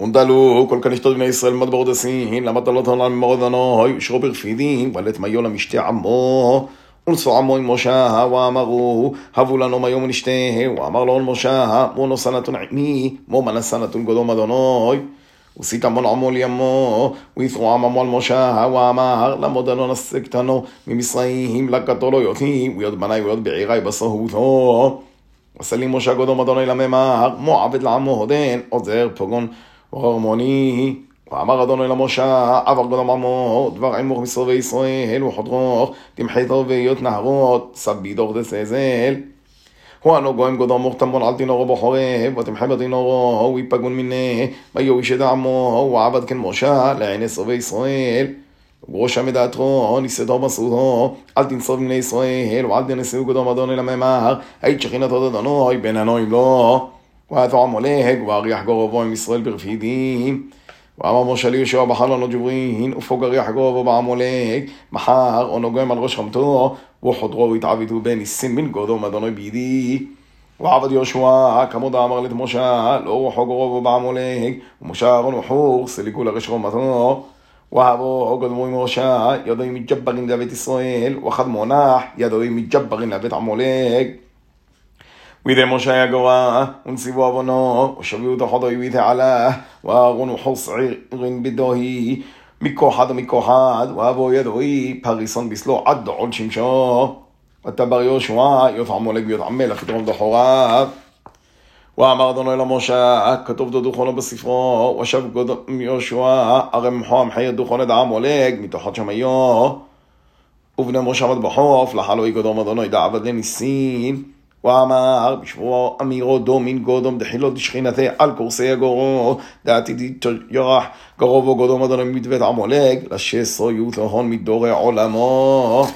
ונדלו כל כך נכתוב בני ישראל מדבור דסין, למה אתה לא תנע ממורדנו, ישרו ברפידים, ולת מיו למשתה עמו. ונשוא עמו עם משה, ואמרו, הבו לנו מיום ונשתה, ואמר לו משה, מו נושא נתון עמי, מו מנסה נתון קודום אדוני. וסית המון עמו לימו, ויתרו עמו על משה, ואמר, למוד לא נשא קטנו, ממצרים לקטו לא יותי, ויוד בני ויוד בעירי בסהותו. עשה לי משה קודום אדוני לממר, מועבד לעמו הודן, עוזר פוגון ורמוני. ואמר אדוני למשה, עבר קודם עמו, דבר עמוך מסרבי ישראל, וחודרוך, תמחי תרביות נהרות, סבי דור דסזל. הוא אנו גויים גודו מוך תמון על תינורו בחורב, ותמחה בתינורו, ויפגון מיני, ויואיש את עמו, ועבד כן משה, לעיני סרבי ישראל. ובראש המדעתו, ניסתו בסודו, אל תנסוב בני ישראל, ואל תנסו קדום אדוני לממר, היית שכינתו אדוני, בין הנועים לו. ואתו עמולק, ואריח גורבו עם ישראל ברפידים. ואמר משה ליהושע בחלון ג'וברין, ופוגר יחגובו בעמולק, מחר או נוגם על ראש חמתו, וחודרו התעבידו בין ניסים בן גודו אדוני בידי. ועבד יהושע, כמוד אמר לת משה, לא רוחו גורבו בעמולק, ומשה אהרון וחור, סליקו לרש חומתו. وهبو قدمو موشا يدوي متجبرين لبيت إسرائيل وخد مناح يدوي متجبرين لبيت וידי משה יגורה, ונציבו עוונו, ושביעו תחתו יביא תעלה, ואהרון וחוס עירין בדוהי, מכוחד ומכוחד, ואבו ידועי, פריסון בסלו עד עוד שמשו. ואתה בר יהושע, יותם מולג ויותם מלך, יתרום דחוריו. ואמר אדוני למשה, כתוב דו דוכנו בספרו, ושב קודם יהושע, הרי מחו המחיר דוכן את העם עולג, מתוחת שמיו. ובני משה עמד בחוף, לחלו יגדום אדוני דעבד לניסים. ואמר, בשבוע אמירו דומין גודום דחילו דשכינתה על קורסי הגורו, דעתי תירח גרובו גודום אדוני מדבית עמולג, לשסו יותהון מדורי עולמו.